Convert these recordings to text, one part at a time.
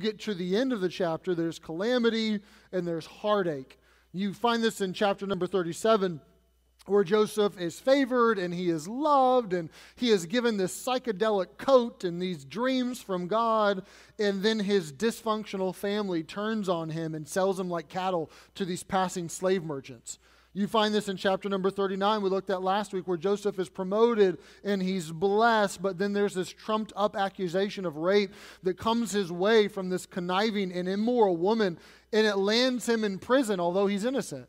get to the end of the chapter, there's calamity and there's heartache. You find this in chapter number 37 where Joseph is favored and he is loved and he is given this psychedelic coat and these dreams from God. And then his dysfunctional family turns on him and sells him like cattle to these passing slave merchants. You find this in chapter number 39, we looked at last week, where Joseph is promoted and he's blessed, but then there's this trumped up accusation of rape that comes his way from this conniving and immoral woman, and it lands him in prison, although he's innocent.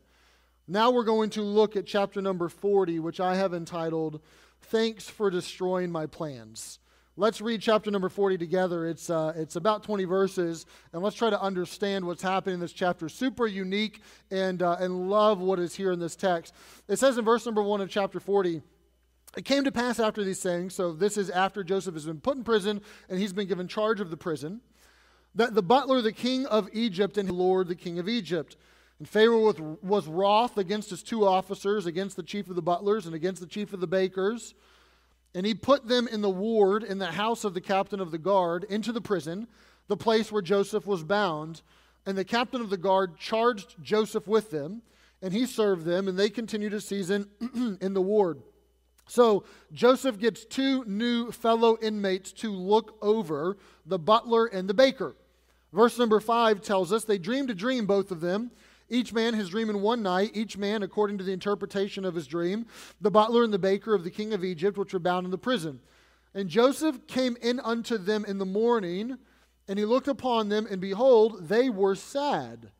Now we're going to look at chapter number 40, which I have entitled, Thanks for Destroying My Plans. Let's read chapter number 40 together. It's, uh, it's about 20 verses, and let's try to understand what's happening in this chapter. Super unique, and, uh, and love what is here in this text. It says in verse number 1 of chapter 40, it came to pass after these things, so this is after Joseph has been put in prison and he's been given charge of the prison, that the butler, the king of Egypt, and Lord, the king of Egypt, and Pharaoh was wroth against his two officers, against the chief of the butlers and against the chief of the bakers. And he put them in the ward in the house of the captain of the guard into the prison, the place where Joseph was bound. And the captain of the guard charged Joseph with them, and he served them, and they continued a season in the ward. So Joseph gets two new fellow inmates to look over the butler and the baker. Verse number five tells us they dreamed a dream, both of them. Each man his dream in one night, each man according to the interpretation of his dream, the butler and the baker of the king of Egypt, which were bound in the prison. And Joseph came in unto them in the morning, and he looked upon them, and behold, they were sad.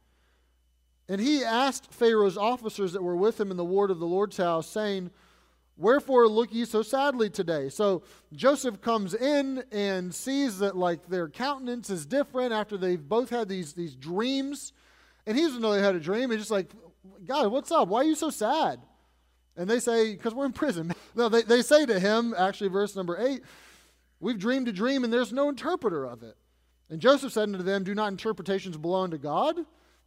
And he asked Pharaoh's officers that were with him in the ward of the Lord's house, saying, Wherefore look ye so sadly today? So Joseph comes in and sees that like their countenance is different after they've both had these, these dreams. And he doesn't know they had a dream. He's just like, God, what's up? Why are you so sad? And they say, because we're in prison. no, they, they say to him, actually, verse number eight, we've dreamed a dream and there's no interpreter of it. And Joseph said unto them, Do not interpretations belong to God?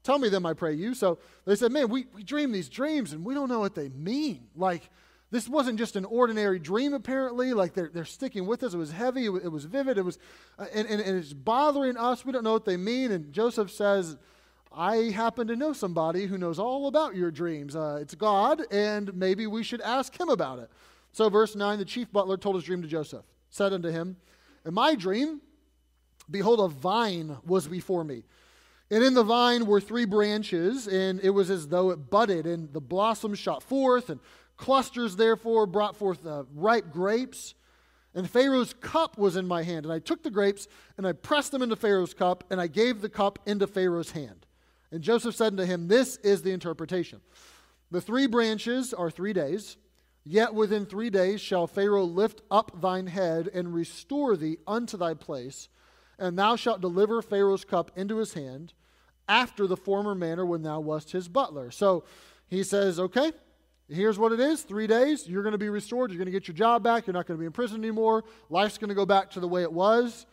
Tell me them, I pray you. So they said, Man, we, we dream these dreams and we don't know what they mean. Like, this wasn't just an ordinary dream, apparently. Like, they're, they're sticking with us. It was heavy, it, it was vivid, it was, uh, and, and, and it's bothering us. We don't know what they mean. And Joseph says, I happen to know somebody who knows all about your dreams. Uh, it's God, and maybe we should ask him about it. So, verse 9 the chief butler told his dream to Joseph, said unto him, In my dream, behold, a vine was before me. And in the vine were three branches, and it was as though it budded, and the blossoms shot forth, and clusters therefore brought forth uh, ripe grapes. And Pharaoh's cup was in my hand. And I took the grapes, and I pressed them into Pharaoh's cup, and I gave the cup into Pharaoh's hand. And Joseph said unto him, This is the interpretation. The three branches are three days, yet within three days shall Pharaoh lift up thine head and restore thee unto thy place, and thou shalt deliver Pharaoh's cup into his hand after the former manner when thou wast his butler. So he says, Okay, here's what it is three days, you're going to be restored, you're going to get your job back, you're not going to be in prison anymore, life's going to go back to the way it was.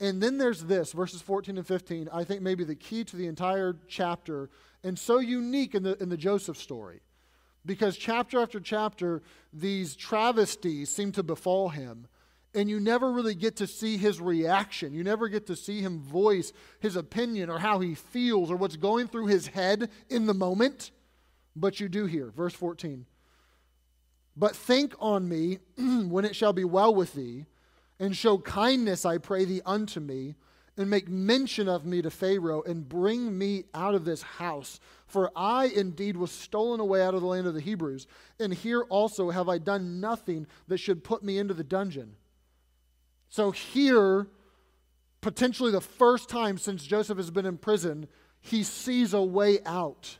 And then there's this, verses 14 and 15, I think maybe the key to the entire chapter, and so unique in the, in the Joseph story. Because chapter after chapter, these travesties seem to befall him, and you never really get to see his reaction. You never get to see him voice his opinion or how he feels or what's going through his head in the moment. But you do here, verse 14. But think on me when it shall be well with thee and show kindness, I pray thee, unto me, and make mention of me to Pharaoh, and bring me out of this house. For I indeed was stolen away out of the land of the Hebrews, and here also have I done nothing that should put me into the dungeon. So, here, potentially the first time since Joseph has been in prison, he sees a way out.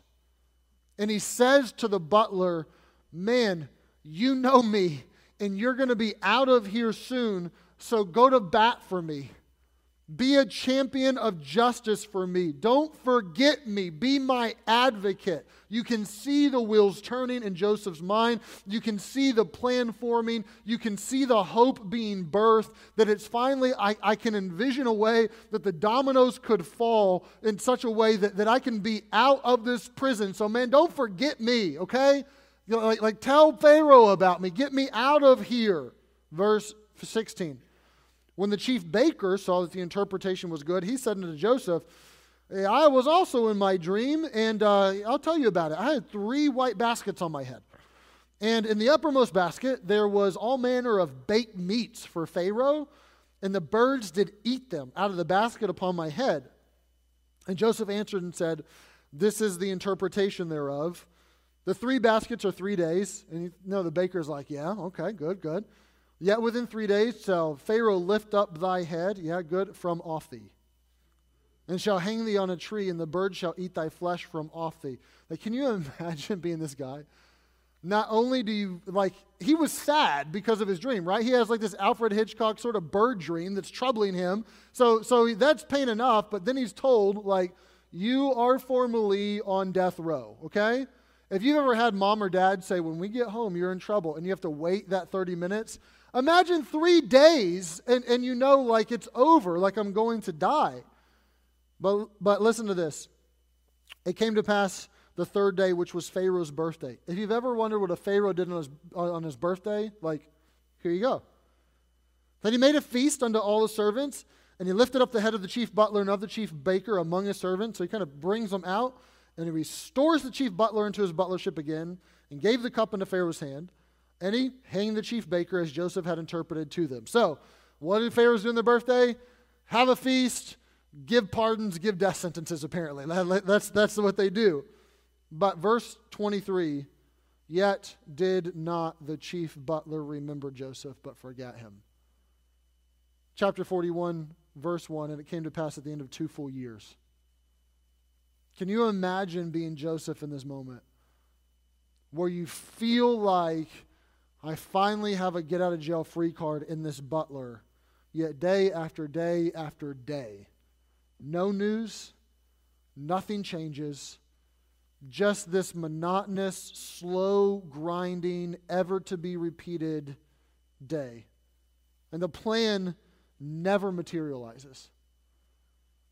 And he says to the butler, Man, you know me, and you're going to be out of here soon. So go to bat for me. Be a champion of justice for me. Don't forget me. Be my advocate. You can see the wheels turning in Joseph's mind. You can see the plan forming. You can see the hope being birthed. That it's finally, I, I can envision a way that the dominoes could fall in such a way that, that I can be out of this prison. So, man, don't forget me, okay? You know, like, like tell Pharaoh about me. Get me out of here. Verse 16. When the chief baker saw that the interpretation was good, he said unto Joseph, I was also in my dream, and uh, I'll tell you about it. I had three white baskets on my head. And in the uppermost basket, there was all manner of baked meats for Pharaoh, and the birds did eat them out of the basket upon my head. And Joseph answered and said, This is the interpretation thereof. The three baskets are three days. And you know, the baker's like, Yeah, okay, good, good. Yet within three days shall Pharaoh lift up thy head, yeah, good, from off thee and shall hang thee on a tree, and the birds shall eat thy flesh from off thee. Like, can you imagine being this guy? Not only do you, like, he was sad because of his dream, right? He has like this Alfred Hitchcock sort of bird dream that's troubling him. So, so that's pain enough, but then he's told, like, you are formally on death row, okay? If you've ever had mom or dad say, when we get home, you're in trouble, and you have to wait that 30 minutes, imagine three days and, and you know, like, it's over, like I'm going to die. But, but listen to this. It came to pass the third day, which was Pharaoh's birthday. If you've ever wondered what a Pharaoh did on his, on his birthday, like, here you go. Then he made a feast unto all his servants, and he lifted up the head of the chief butler and of the chief baker among his servants. So he kind of brings them out, and he restores the chief butler into his butlership again, and gave the cup into Pharaoh's hand. And he hanged the chief baker as Joseph had interpreted to them. So, what did Pharaoh's do on their birthday? Have a feast, give pardons, give death sentences, apparently. That's, that's what they do. But verse 23 Yet did not the chief butler remember Joseph, but forget him. Chapter 41, verse 1 And it came to pass at the end of two full years. Can you imagine being Joseph in this moment? Where you feel like, I finally have a get out of jail free card in this butler, yet day after day after day no news, nothing changes, just this monotonous, slow, grinding, ever to be repeated day. And the plan never materializes.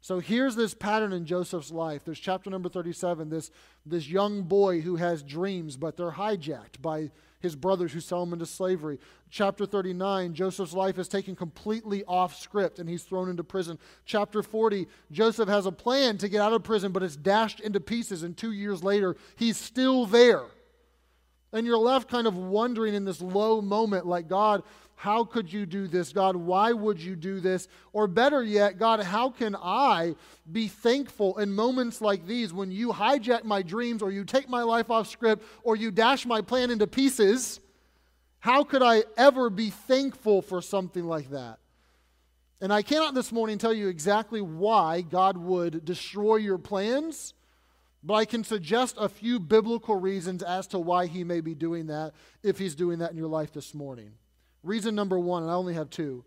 So here's this pattern in Joseph's life. There's chapter number 37, this, this young boy who has dreams, but they're hijacked by his brothers who sell him into slavery. Chapter 39, Joseph's life is taken completely off script and he's thrown into prison. Chapter 40, Joseph has a plan to get out of prison, but it's dashed into pieces, and two years later, he's still there. And you're left kind of wondering in this low moment, like, God, how could you do this? God, why would you do this? Or better yet, God, how can I be thankful in moments like these when you hijack my dreams or you take my life off script or you dash my plan into pieces? How could I ever be thankful for something like that? And I cannot this morning tell you exactly why God would destroy your plans, but I can suggest a few biblical reasons as to why He may be doing that if He's doing that in your life this morning. Reason number one, and I only have two,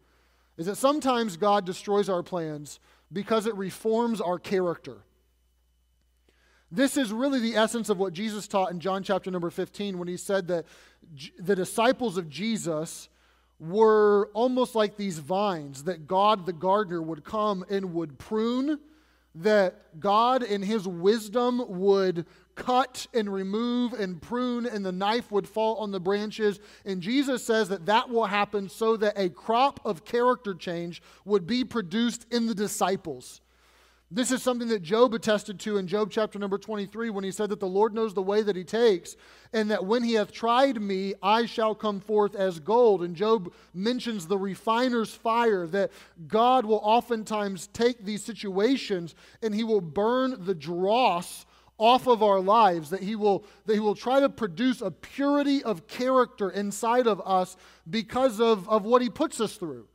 is that sometimes God destroys our plans because it reforms our character. This is really the essence of what Jesus taught in John chapter number 15 when he said that the disciples of Jesus were almost like these vines that God the gardener would come and would prune, that God in his wisdom would cut and remove and prune, and the knife would fall on the branches. And Jesus says that that will happen so that a crop of character change would be produced in the disciples. This is something that Job attested to in Job chapter number 23 when he said that the Lord knows the way that he takes, and that when he hath tried me, I shall come forth as gold. And Job mentions the refiner's fire, that God will oftentimes take these situations and he will burn the dross off of our lives, that he will, that he will try to produce a purity of character inside of us because of, of what he puts us through.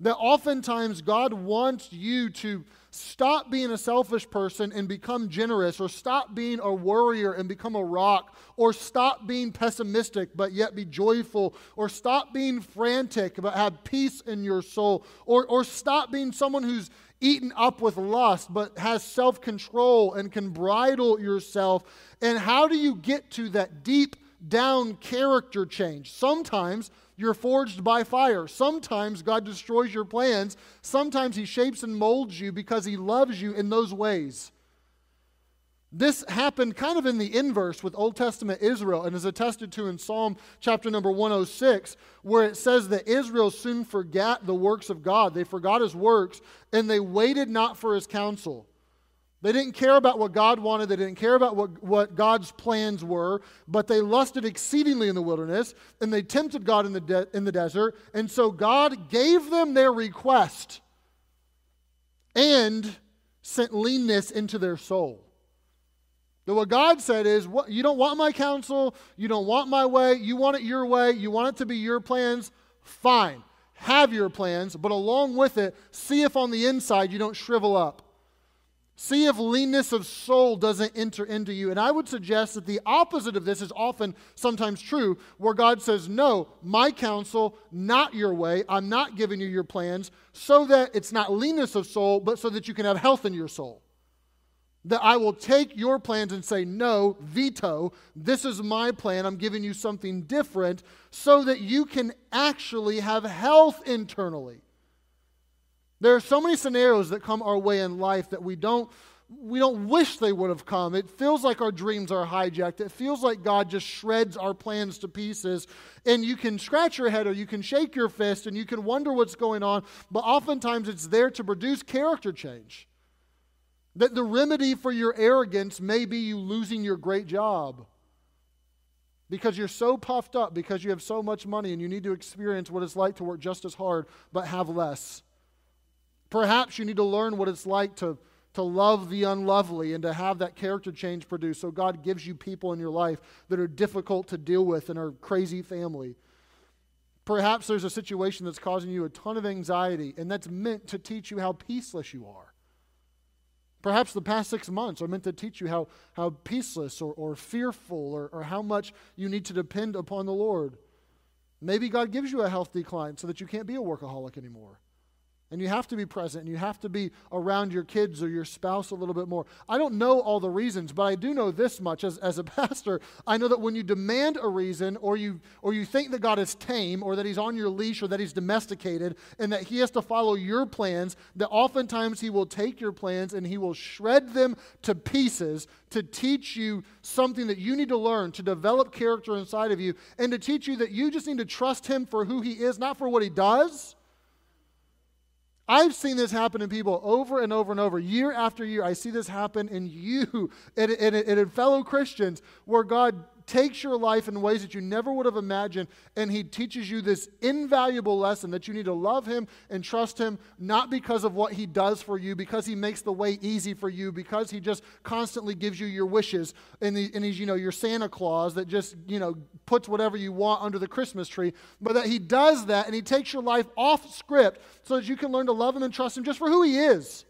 That oftentimes God wants you to stop being a selfish person and become generous, or stop being a worrier and become a rock, or stop being pessimistic but yet be joyful, or stop being frantic but have peace in your soul, or, or stop being someone who's eaten up with lust, but has self control and can bridle yourself. And how do you get to that deep down character change? Sometimes you're forged by fire. Sometimes God destroys your plans. Sometimes He shapes and molds you because He loves you in those ways. This happened kind of in the inverse with Old Testament Israel and is attested to in Psalm chapter number 106, where it says that Israel soon forgot the works of God. They forgot his works and they waited not for his counsel. They didn't care about what God wanted, they didn't care about what, what God's plans were, but they lusted exceedingly in the wilderness and they tempted God in the, de- in the desert. And so God gave them their request and sent leanness into their soul. That what God said is, what, you don't want my counsel, you don't want my way, you want it your way, you want it to be your plans, fine. Have your plans, but along with it, see if on the inside you don't shrivel up. See if leanness of soul doesn't enter into you. And I would suggest that the opposite of this is often sometimes true, where God says, No, my counsel, not your way. I'm not giving you your plans, so that it's not leanness of soul, but so that you can have health in your soul that I will take your plans and say, no, veto, this is my plan. I'm giving you something different so that you can actually have health internally. There are so many scenarios that come our way in life that we don't. We don't wish they would have come. It feels like our dreams are hijacked. It feels like God just shreds our plans to pieces. And you can scratch your head or you can shake your fist and you can wonder what's going on. But oftentimes it's there to produce character change. That the remedy for your arrogance may be you losing your great job. Because you're so puffed up, because you have so much money, and you need to experience what it's like to work just as hard but have less. Perhaps you need to learn what it's like to, to love the unlovely and to have that character change produced. So God gives you people in your life that are difficult to deal with and are crazy family. Perhaps there's a situation that's causing you a ton of anxiety, and that's meant to teach you how peaceless you are. Perhaps the past six months are meant to teach you how, how peaceless or, or fearful or, or how much you need to depend upon the Lord. Maybe God gives you a health decline so that you can't be a workaholic anymore. And you have to be present and you have to be around your kids or your spouse a little bit more. I don't know all the reasons, but I do know this much as, as a pastor. I know that when you demand a reason or you, or you think that God is tame or that he's on your leash or that he's domesticated and that he has to follow your plans, that oftentimes he will take your plans and he will shred them to pieces to teach you something that you need to learn, to develop character inside of you, and to teach you that you just need to trust him for who he is, not for what he does I've seen this happen in people over and over and over, year after year. I see this happen in you and, in fellow Christians where God takes your life in ways that you never would have imagined, and He teaches you this invaluable lesson that you need to love Him and trust Him, not because of what He does for you, because He makes the way easy for you, because He just constantly gives you your wishes, and, he, and He's, you know, your Santa Claus that just, you know, puts whatever you want under the Christmas tree, but that He does that and He takes your life off script so that you can learn to love Him and trust Him just for who He is.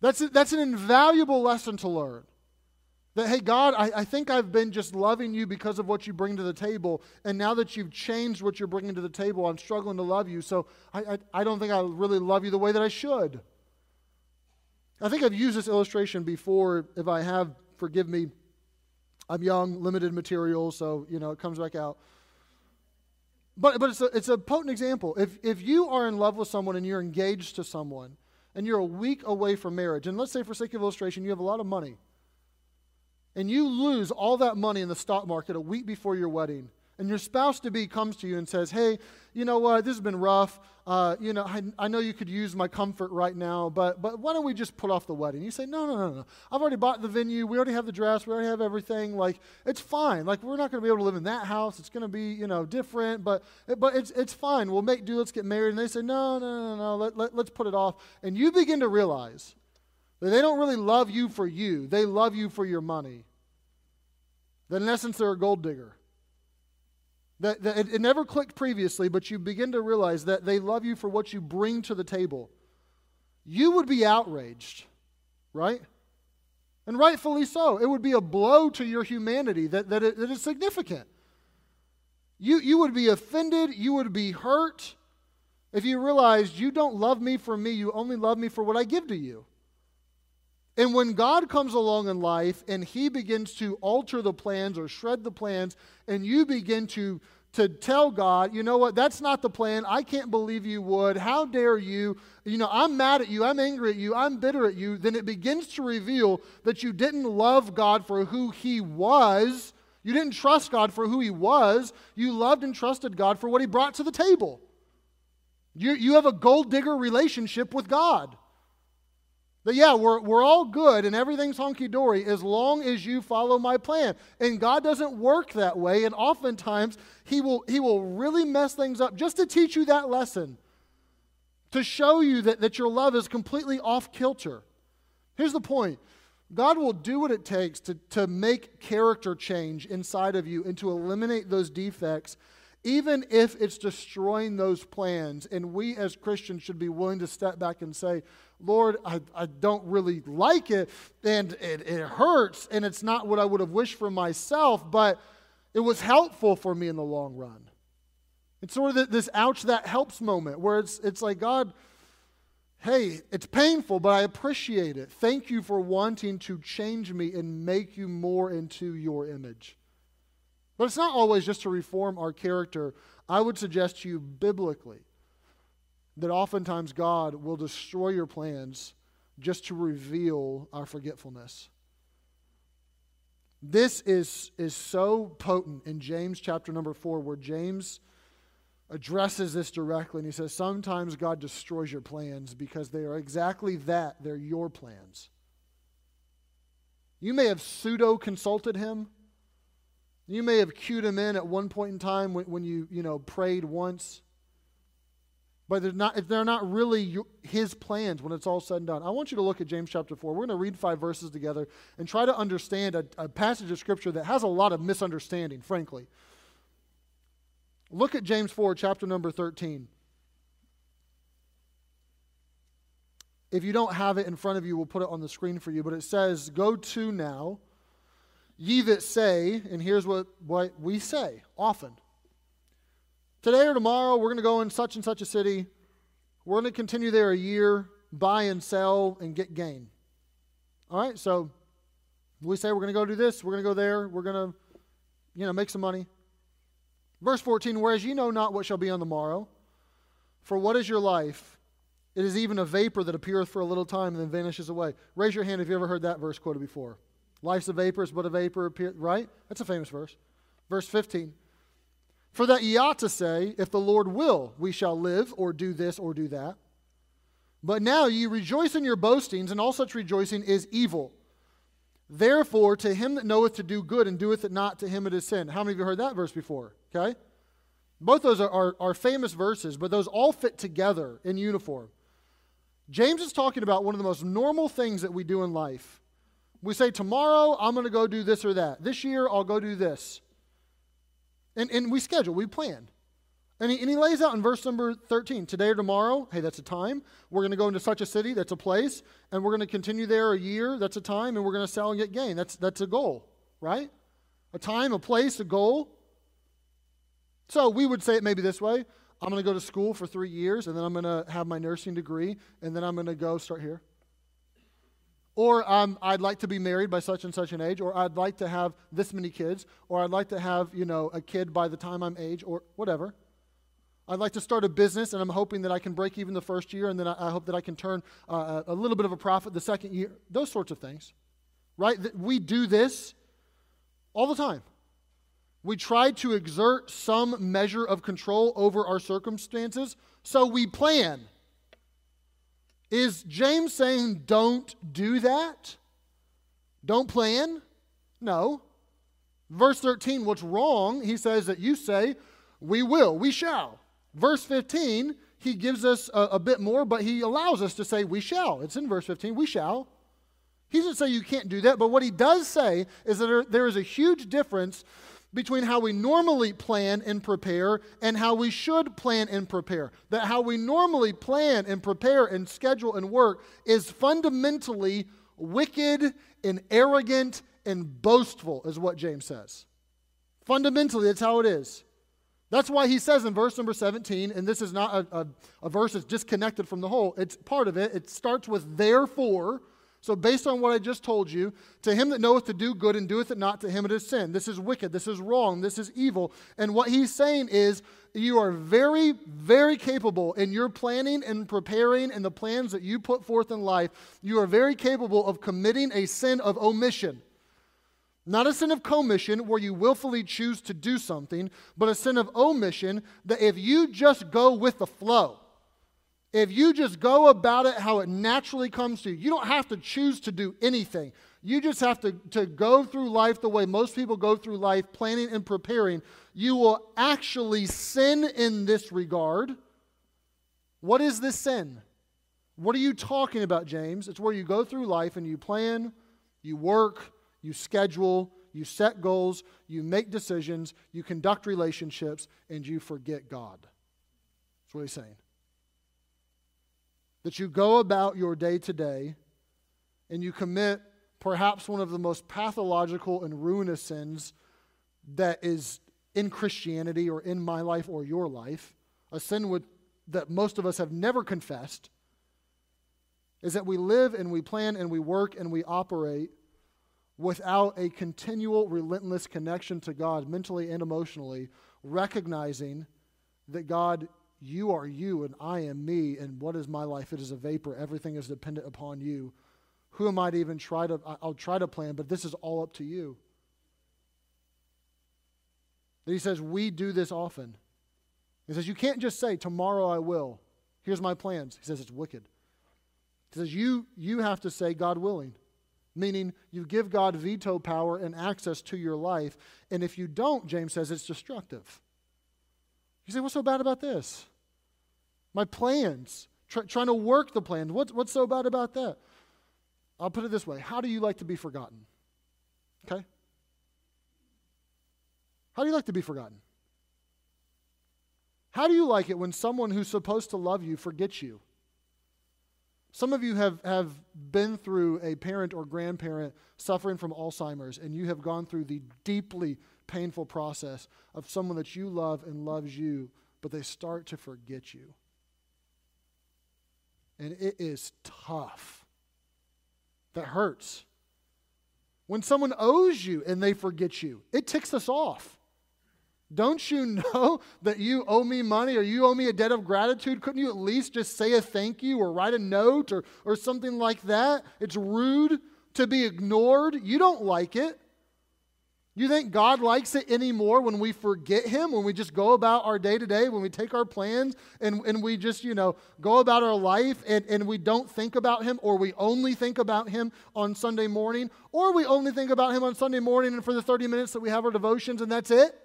That's, a, that's an invaluable lesson to learn. That, hey, God, I, I think I've been just loving you because of what you bring to the table. And now that you've changed what you're bringing to the table, I'm struggling to love you. So I, I, I don't think I really love you the way that I should. I think I've used this illustration before. If I have, forgive me. I'm young, limited material, so, you know, it comes back out. But, but it's, a, it's a potent example. If, if you are in love with someone and you're engaged to someone and you're a week away from marriage, and let's say, for sake of illustration, you have a lot of money and you lose all that money in the stock market a week before your wedding, and your spouse to be comes to you and says, Hey, you know what? This has been rough. Uh, you know, I, I, know you could use my comfort right now, but, but why don't we just put off the wedding? You say, No, no, no, no. I've already bought the venue. We already have the dress. We already have everything. Like, it's fine. Like, we're not going to be able to live in that house. It's going to be, you know, different, but, but it's, it's fine. We'll make do. Let's get married. And they say, No, no, no, no. Let, let, let's put it off. And you begin to realize they don't really love you for you, they love you for your money. That in essence, they're a gold digger. That, that it, it never clicked previously, but you begin to realize that they love you for what you bring to the table. You would be outraged, right? And rightfully so. It would be a blow to your humanity that, that, it, that is significant. You, you would be offended, you would be hurt if you realized you don't love me for me, you only love me for what I give to you. And when God comes along in life and he begins to alter the plans or shred the plans, and you begin to, to tell God, you know what, that's not the plan. I can't believe you would. How dare you? You know, I'm mad at you. I'm angry at you. I'm bitter at you. Then it begins to reveal that you didn't love God for who He was. You didn't trust God for who He was. You loved and trusted God for what He brought to the table. You, you have a gold digger relationship with God. That, yeah, we're, we're all good and everything's honky dory as long as you follow my plan. And God doesn't work that way. And oftentimes, he will, he will really mess things up just to teach you that lesson, to show you that, that your love is completely off kilter. Here's the point God will do what it takes to, to make character change inside of you and to eliminate those defects even if it's destroying those plans. And we as Christians should be willing to step back and say, Lord, I, I don't really like it, and it, it hurts, and it's not what I would have wished for myself, but it was helpful for me in the long run. It's sort of this ouch that helps moment where it's, it's like, God, hey, it's painful, but I appreciate it. Thank you for wanting to change me and make you more into your image. But it's not always just to reform our character. I would suggest to you biblically that oftentimes God will destroy your plans just to reveal our forgetfulness. This is, is so potent in James chapter number four, where James addresses this directly and he says, Sometimes God destroys your plans because they are exactly that. They're your plans. You may have pseudo consulted him. You may have cued him in at one point in time when, when you, you know, prayed once. But they're not, they're not really his plans when it's all said and done. I want you to look at James chapter 4. We're going to read five verses together and try to understand a, a passage of Scripture that has a lot of misunderstanding, frankly. Look at James 4, chapter number 13. If you don't have it in front of you, we'll put it on the screen for you. But it says, Go to now Ye that say, and here's what, what we say often today or tomorrow, we're going to go in such and such a city. We're going to continue there a year, buy and sell, and get gain. All right, so we say we're going to go do this, we're going to go there, we're going to, you know, make some money. Verse 14, whereas ye know not what shall be on the morrow, for what is your life? It is even a vapor that appeareth for a little time and then vanishes away. Raise your hand if you ever heard that verse quoted before. Life's a vapor, but a vapor, appears, right? That's a famous verse. Verse 15. For that ye ought to say, If the Lord will, we shall live, or do this, or do that. But now ye rejoice in your boastings, and all such rejoicing is evil. Therefore, to him that knoweth to do good and doeth it not, to him it is sin. How many of you heard that verse before? Okay? Both those are, are, are famous verses, but those all fit together in uniform. James is talking about one of the most normal things that we do in life we say, tomorrow I'm going to go do this or that. This year I'll go do this. And, and we schedule, we plan. And he, and he lays out in verse number 13 today or tomorrow, hey, that's a time. We're going to go into such a city, that's a place. And we're going to continue there a year, that's a time. And we're going to sell and get gain. That's, that's a goal, right? A time, a place, a goal. So we would say it maybe this way I'm going to go to school for three years, and then I'm going to have my nursing degree, and then I'm going to go start here. Or um, I'd like to be married by such and such an age, or I'd like to have this many kids, or I'd like to have, you know, a kid by the time I'm age, or whatever. I'd like to start a business, and I'm hoping that I can break even the first year, and then I, I hope that I can turn uh, a little bit of a profit the second year. Those sorts of things, right? We do this all the time. We try to exert some measure of control over our circumstances, so we plan. Is James saying don't do that? Don't plan? No. Verse 13, what's wrong? He says that you say, we will, we shall. Verse 15, he gives us a, a, bit more, but he allows us to say, we shall. It's in verse 15, we shall. He doesn't say you can't do that, but what he does say is that there, there is a huge difference between how we normally plan and prepare and how we should plan and prepare. That how we normally plan and prepare and schedule and work is fundamentally wicked and arrogant and boastful, is what James says. Fundamentally, that's how it is. That's why he says in verse number 17, and this is not a, a, a verse that's disconnected from the whole, it's part of it. It starts with therefore. So, based on what I just told you, to him that knoweth to do good and doeth it not, to him it is sin. This is wicked. This is wrong. This is evil. And what he's saying is, you are very, very capable in your planning and preparing and the plans that you put forth in life. You are very capable of committing a sin of omission. Not a sin of commission where you willfully choose to do something, but a sin of omission that if you just go with the flow, if you just go about it how it naturally comes to you, you don't have to choose to do anything. You just have to, to go through life the way most people go through life, planning and preparing. You will actually sin in this regard. What is this sin? What are you talking about, James? It's where you go through life and you plan, you work, you schedule, you set goals, you make decisions, you conduct relationships, and you forget God. That's what he's saying that you go about your day to day and you commit perhaps one of the most pathological and ruinous sins that is in Christianity or in my life or your life, a sin with, that most of us have never confessed, is that we live and we plan and we work and we operate without a continual, relentless connection to God mentally and emotionally, recognizing that God you are you, and I am me, and what is my life? It is a vapor. Everything is dependent upon you. Who am I to even try to? I'll try to plan, but this is all up to you. And he says, We do this often. He says, You can't just say, Tomorrow I will. Here's my plans. He says, It's wicked. He says, You, you have to say, God willing. Meaning, you give God veto power and access to your life. And if you don't, James says, it's destructive. You say, What's so bad about this? My plans, try, trying to work the plans. What's, what's so bad about that? I'll put it this way How do you like to be forgotten? Okay? How do you like to be forgotten? How do you like it when someone who's supposed to love you forgets you? Some of you have, have been through a parent or grandparent suffering from Alzheimer's, and you have gone through the deeply painful process of someone that you love and loves you, but they start to forget you and it is tough. That hurts. When someone owes you and they forget you, it ticks us off. Don't you know that you owe me money or you owe me a debt of gratitude? Couldn't you at least just say a thank you or write a note or, or something like that? It's rude to be ignored. You don't like it. You think God likes it anymore when we forget Him, when we just go about our day to day, when we take our plans and, and we just, you know, go about our life and, and we don't think about Him, or we only think about Him on Sunday morning, or we only think about Him on Sunday morning and for the 30 minutes that we have our devotions and that's it?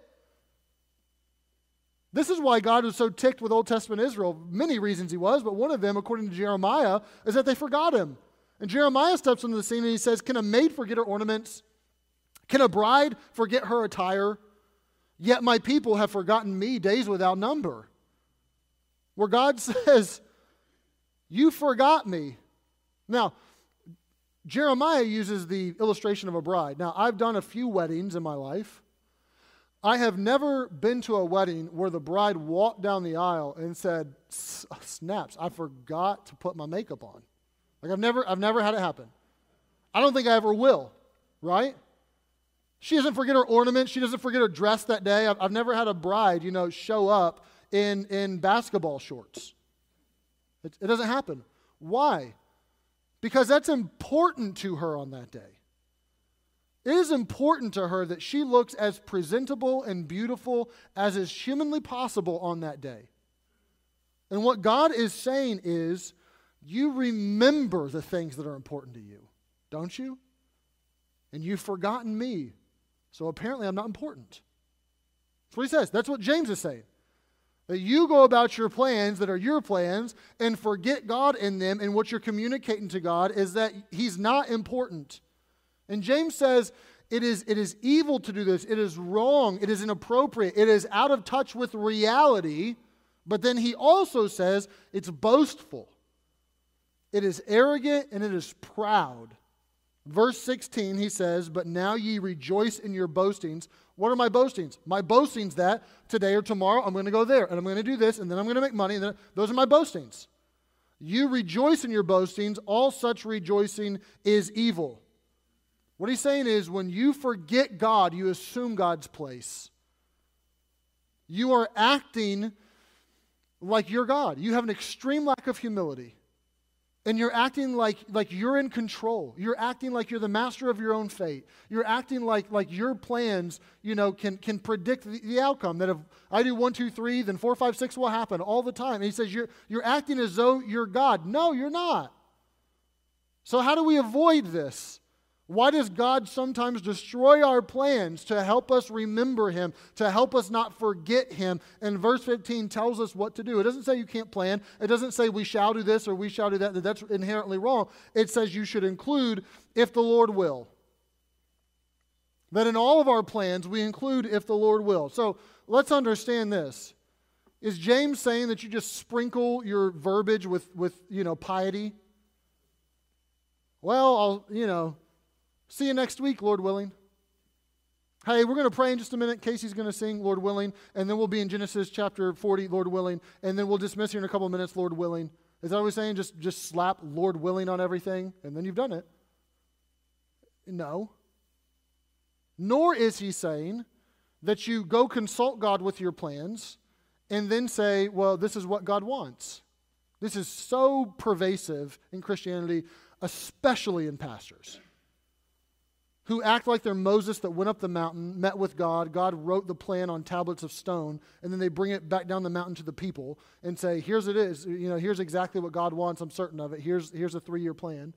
This is why God was so ticked with Old Testament Israel. Many reasons He was, but one of them, according to Jeremiah, is that they forgot Him. And Jeremiah steps into the scene and he says, Can a maid forget her ornaments? Can a bride forget her attire? Yet my people have forgotten me days without number. Where God says, You forgot me. Now, Jeremiah uses the illustration of a bride. Now, I've done a few weddings in my life. I have never been to a wedding where the bride walked down the aisle and said, uh, Snaps, I forgot to put my makeup on. Like, I've never, I've never had it happen. I don't think I ever will, right? She doesn't forget her ornaments. She doesn't forget her dress that day. I've, I've never had a bride, you know, show up in, in basketball shorts. It, it doesn't happen. Why? Because that's important to her on that day. It is important to her that she looks as presentable and beautiful as is humanly possible on that day. And what God is saying is, you remember the things that are important to you, don't you? And you've forgotten me. So apparently I'm not important. That's what he says. That's what James is saying. That you go about your plans that are your plans and forget God in them, and what you're communicating to God is that He's not important. And James says it is, it is evil to do this, it is wrong, it is inappropriate, it is out of touch with reality. But then he also says it's boastful, it is arrogant, and it is proud. Verse 16, he says, But now ye rejoice in your boastings. What are my boastings? My boastings that today or tomorrow I'm going to go there and I'm going to do this and then I'm going to make money. And then, those are my boastings. You rejoice in your boastings, all such rejoicing is evil. What he's saying is when you forget God, you assume God's place. You are acting like you're God. You have an extreme lack of humility. And you're acting like, like you're in control. You're acting like you're the master of your own fate. You're acting like, like your plans, you know, can, can predict the, the outcome. That if I do one, two, three, then four, five, six will happen all the time. And he says, you're, you're acting as though you're God. No, you're not. So, how do we avoid this? Why does God sometimes destroy our plans to help us remember Him, to help us not forget Him? And verse 15 tells us what to do. It doesn't say you can't plan, it doesn't say we shall do this or we shall do that. That's inherently wrong. It says you should include if the Lord will. That in all of our plans, we include if the Lord will. So let's understand this. Is James saying that you just sprinkle your verbiage with, with you know, piety? Well, I'll, you know, See you next week, Lord willing. Hey, we're going to pray in just a minute. Casey's going to sing, Lord willing, and then we'll be in Genesis chapter 40, Lord willing, and then we'll dismiss here in a couple of minutes, Lord willing. Is that what we're saying? Just, just slap Lord willing on everything, and then you've done it. No. Nor is he saying that you go consult God with your plans and then say, well, this is what God wants. This is so pervasive in Christianity, especially in pastors who act like they're Moses that went up the mountain, met with God. God wrote the plan on tablets of stone, and then they bring it back down the mountain to the people and say, "Here's it is. You know, here's exactly what God wants. I'm certain of it. Here's here's a three-year plan."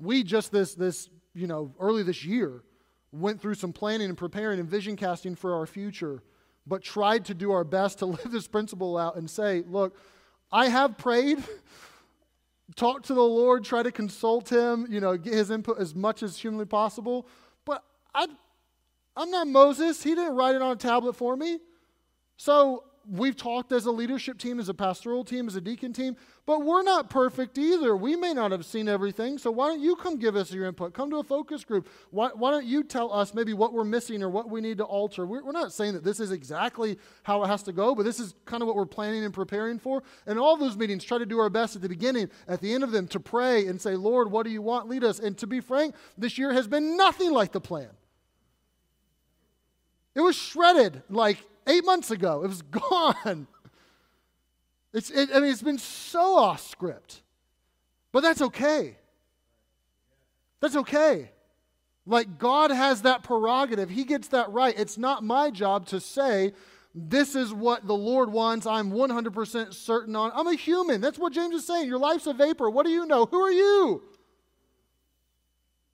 We just this this you know early this year went through some planning and preparing and vision casting for our future, but tried to do our best to live this principle out and say, "Look, I have prayed." Talk to the Lord, try to consult Him, you know, get His input as much as humanly possible. But I, I'm not Moses. He didn't write it on a tablet for me. So we've talked as a leadership team, as a pastoral team, as a deacon team, but we're not perfect either. We may not have seen everything. So why don't you come give us your input? Come to a focus group. Why, why don't you tell us maybe what we're missing or what we need to alter? We're, we're not saying that this is exactly how it has to go, but this is kind of what we're planning and preparing for. And all those meetings, try to do our best at the beginning, at the end of them, to pray and say, Lord, what do you want? Lead us. And to be frank, this year has been nothing like the plan. It was shredded like eight months ago. It was gone. It's, it, I mean, it's been so off script. But that's okay. That's okay. Like, God has that prerogative. He gets that right. It's not my job to say, this is what the Lord wants. I'm 100% certain on. I'm a human. That's what James is saying. Your life's a vapor. What do you know? Who are you?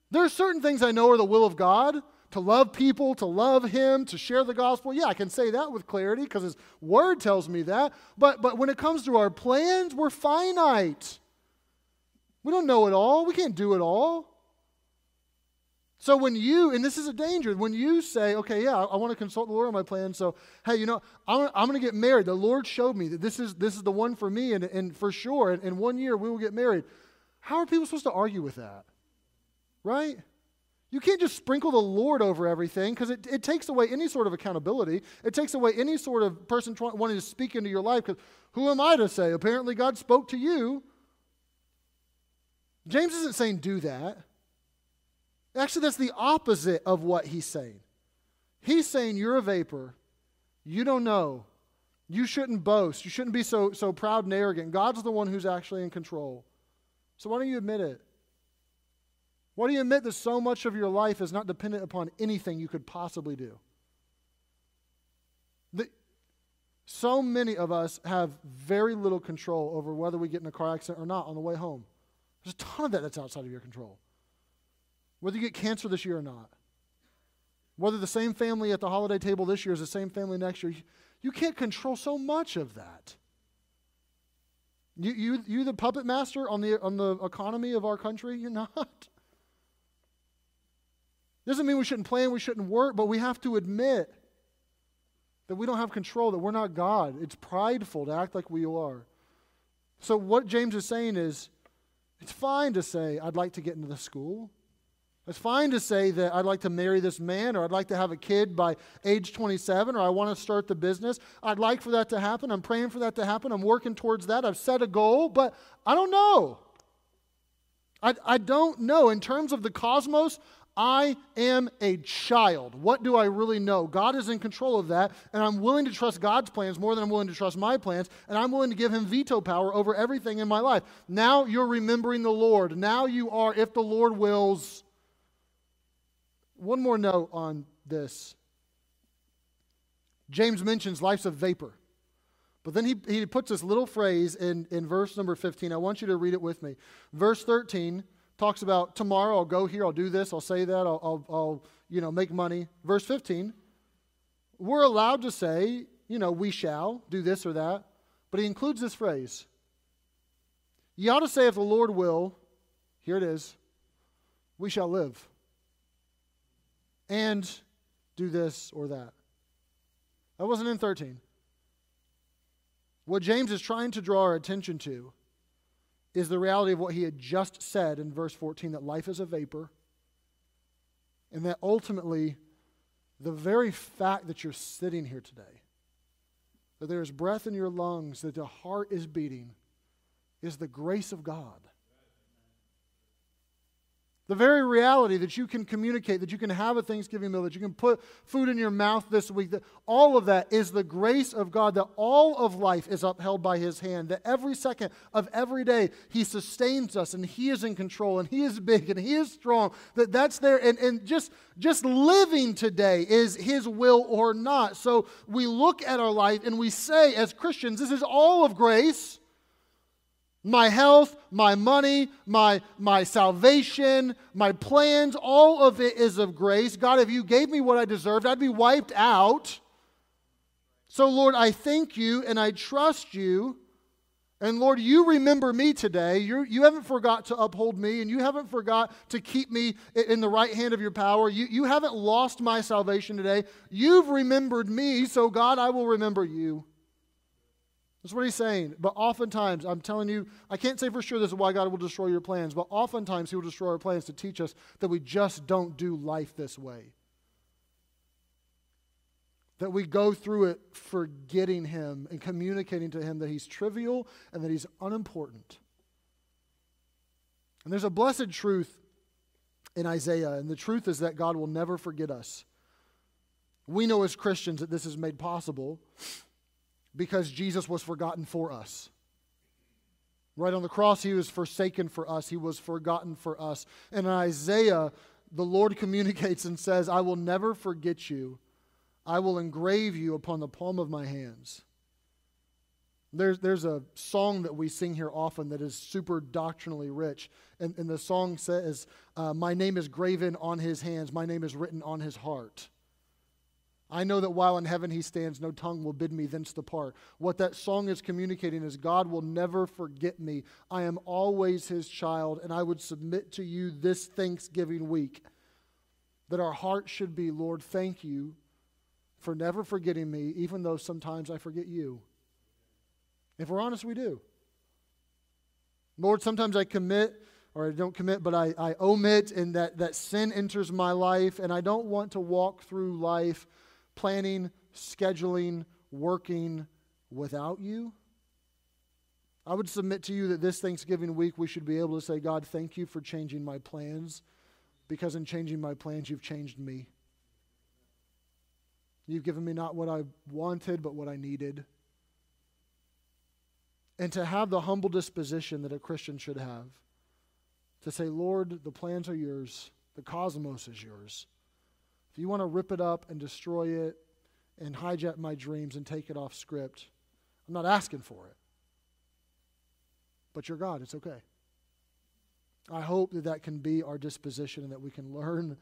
There are certain things I know are the will of God to love people, to love Him, to share the gospel. Yeah, I can say that with clarity because His Word tells me that. But, but when it comes to our plans, we're finite. We don't know it all, we can't do it all. So when you, and this is a danger, when you say, okay, yeah, I, I want to consult the Lord on my plan, so, hey, you know, I'm, I'm going to get married. The Lord showed me that this is, this is the one for me, and, and for sure, in, in one year we will get married. How are people supposed to argue with that? Right? You can't just sprinkle the Lord over everything because it, it takes away any sort of accountability. It takes away any sort of person wanting to speak into your life because who am I to say? Apparently, God spoke to you. James isn't saying do that. Actually, that's the opposite of what he's saying. He's saying you're a vapor. You don't know. You shouldn't boast. You shouldn't be so, so proud and arrogant. God's the one who's actually in control. So why don't you admit it? Why do you admit that so much of your life is not dependent upon anything you could possibly do? The, so many of us have very little control over whether we get in a car accident or not on the way home. There's a ton of that that's outside of your control. Whether you get cancer this year or not. Whether the same family at the holiday table this year is the same family next year. You can't control so much of that. You, you, you the puppet master on the, on the economy of our country? You're not. Doesn't mean we shouldn't plan, we shouldn't work, but we have to admit that we don't have control, that we're not God. It's prideful to act like we are. So, what James is saying is it's fine to say, I'd like to get into the school. It's fine to say that I'd like to marry this man or I'd like to have a kid by age 27 or I want to start the business. I'd like for that to happen. I'm praying for that to happen. I'm working towards that. I've set a goal, but I don't know. I, I don't know. In terms of the cosmos, I am a child. What do I really know? God is in control of that, and I'm willing to trust God's plans more than I'm willing to trust my plans, and I'm willing to give Him veto power over everything in my life. Now you're remembering the Lord. Now you are, if the Lord wills, one more note on this. James mentions life's a vapor. But then he, he puts this little phrase in, in verse number 15. I want you to read it with me. Verse 13 talks about tomorrow I'll go here, I'll do this, I'll say that, I'll, I'll, I'll you know, make money. Verse 15, we're allowed to say, you know, we shall do this or that. But he includes this phrase. You ought to say, if the Lord will, here it is, we shall live and do this or that. That wasn't in 13. What James is trying to draw our attention to is the reality of what he had just said in verse 14 that life is a vapor, and that ultimately, the very fact that you're sitting here today, that there is breath in your lungs, that the heart is beating, is the grace of God. The very reality that you can communicate, that you can have a Thanksgiving meal, that you can put food in your mouth this week, that all of that is the grace of God, that all of life is upheld by His hand, that every second of every day He sustains us and He is in control and He is big and He is strong, that that's there. And, and just, just living today is His will or not. So we look at our life and we say, as Christians, this is all of grace my health, my money, my, my salvation, my plans, all of it is of grace. God, if you gave me what I deserved, I'd be wiped out. So, Lord, I thank you and I trust you. And Lord, you remember me today. You're, you haven't forgot to uphold me, and you haven't forgot to keep me in the right hand of your power. You, you haven't lost my salvation today. You've remembered me, so God, I will remember you. That's what he's saying. But oftentimes, I'm telling you, I can't say for sure this is why God will destroy your plans, but oftentimes he will destroy our plans to teach us that we just don't do life this way. That we go through it forgetting him and communicating to him that he's trivial and that he's unimportant. And there's a blessed truth in Isaiah, and the truth is that God will never forget us. We know as Christians that this is made possible because Jesus was forgotten for us. Right on the cross, he was forsaken for us, he was forgotten for us. And in Isaiah, the Lord communicates and says, I will never forget you. I will engrave you upon the palm of my hands. There's, there's a song that we sing here often that is super doctrinally rich. And, and the song says, uh, My name is graven on his hands, my name is written on his heart. I know that while in heaven he stands, no tongue will bid me thence depart. What that song is communicating is God will never forget me. I am always his child, and I would submit to you this Thanksgiving week that our heart should be, Lord, thank you for never forgetting me, even though sometimes I forget you. If we're honest, we do. Lord, sometimes I commit or I don't commit, but I, I omit, and that, that sin enters my life, and I don't want to walk through life planning, scheduling, working without you? I would submit to you that this Thanksgiving week we should be able to say, God, thank you for changing my plans, because in changing my plans, you've changed me. You've given me not what I wanted, but what I needed. And to have the humble disposition that a Christian should have to say, Lord, the plans are yours, the cosmos is yours. If you want to rip it up and destroy it and hijack my dreams and take it off script, I'm not asking for it. But you're God. It's okay. I hope that that can be our disposition and that we can learn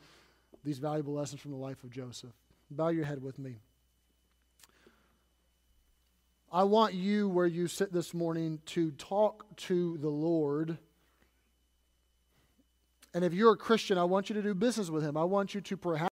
these valuable lessons from the life of Joseph. Bow your head with me. I want you, where you sit this morning, to talk to the Lord. And if you're a Christian, I want you to do business with Him. I want you to perhaps.